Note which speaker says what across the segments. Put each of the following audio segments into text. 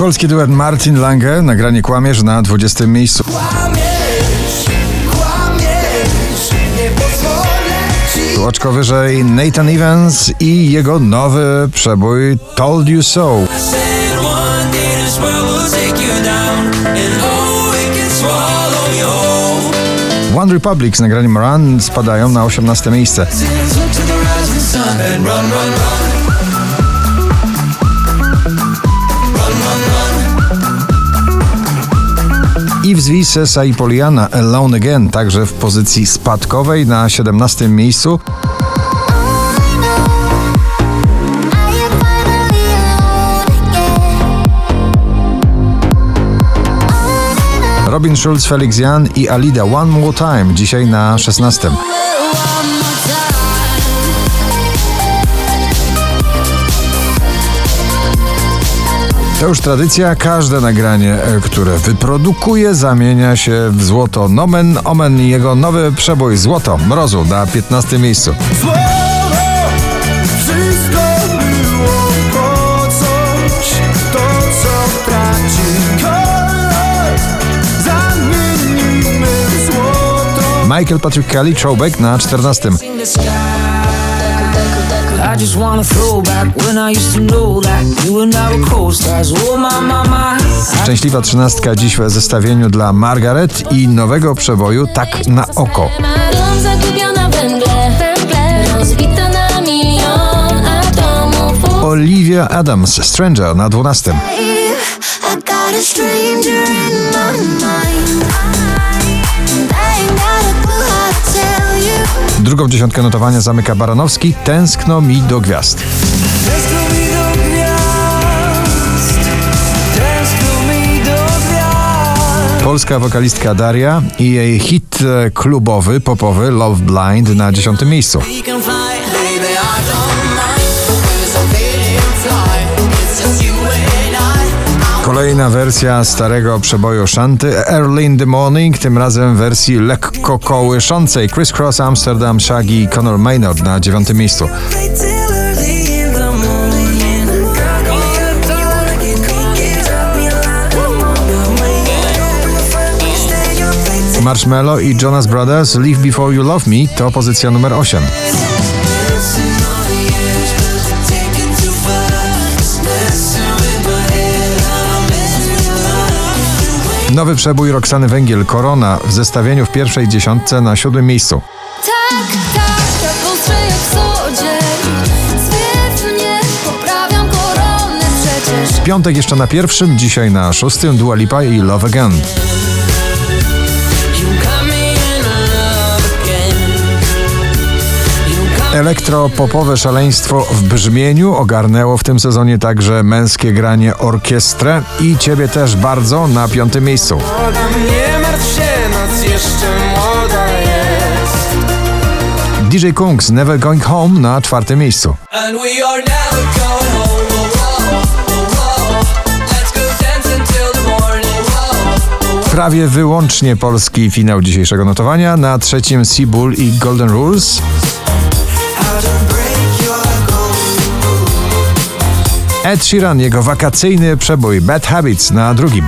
Speaker 1: Polski duet Martin Lange, nagranie Kłamierz na 20 miejscu.
Speaker 2: Kłamiesz, kłamiesz,
Speaker 1: Oczko wyżej Nathan Evans i jego nowy przebój Told You So.
Speaker 3: one
Speaker 1: Republic z nagraniem Run spadają na 18 miejsce.
Speaker 3: Run, run, run.
Speaker 1: Yves Visesa i Poliana Alone Again także w pozycji spadkowej na 17 miejscu. Robin Schulz, Felix Jan i Alida One More Time dzisiaj na 16. To już tradycja, każde nagranie, e, które wyprodukuje, zamienia się w złoto. Nomen omen jego nowy przebój Złoto Mrozu na 15 miejscu. Michael Patrick Kelly, Throwback na 14.
Speaker 3: I just wanna throw back when I used to know that you and I were co-stars. Oh my, my, my.
Speaker 1: Szczęśliwa trzynastka dziś w zestawieniu dla Margaret i nowego przeboju Tak na oko.
Speaker 4: Dom zagubiona w węgle, rozbita na milion atomów.
Speaker 1: Olivia Adams, Stranger na 12.
Speaker 4: I got a stranger in my mind. And I ain't got a clue
Speaker 1: Drugą dziesiątkę notowania zamyka Baranowski, Tęskno mi do gwiazd. Polska wokalistka Daria i jej hit e, klubowy, popowy Love Blind na 10 miejscu. Kolejna wersja starego przeboju Shanty Early in the Morning, tym razem w wersji lekko kołyszącej Chris Cross, Amsterdam, Shaggy i Conor Maynard na 9 miejscu. Marshmello i Jonas Brothers Live Before You Love Me to pozycja numer 8. Nowy przebój Roxany Węgiel Korona w zestawieniu w pierwszej dziesiątce na siódmym miejscu.
Speaker 4: Tak, tak, poprawiam koronę przecież.
Speaker 1: Piątek jeszcze na pierwszym, dzisiaj na szóstym Dua Lipa i Love Again. Elektropopowe szaleństwo w brzmieniu ogarnęło w tym sezonie także męskie granie orkiestrę i ciebie też bardzo na piątym miejscu.
Speaker 2: Młoda, nie martw się, noc jeszcze młoda jest
Speaker 1: DJ Kungs Never Going Home na czwartym miejscu. Prawie wyłącznie polski finał dzisiejszego notowania. Na trzecim Seabull i Golden Rules. Ed Sheeran, jego wakacyjny przebój Bad Habits na drugim.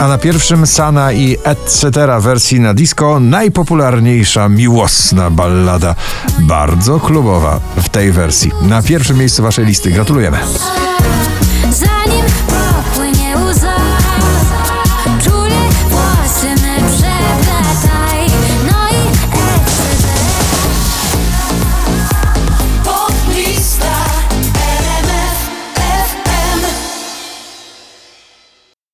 Speaker 1: A na pierwszym Sana i etc. wersji na disco najpopularniejsza miłosna ballada, bardzo klubowa w tej wersji. Na pierwszym miejscu waszej listy. Gratulujemy.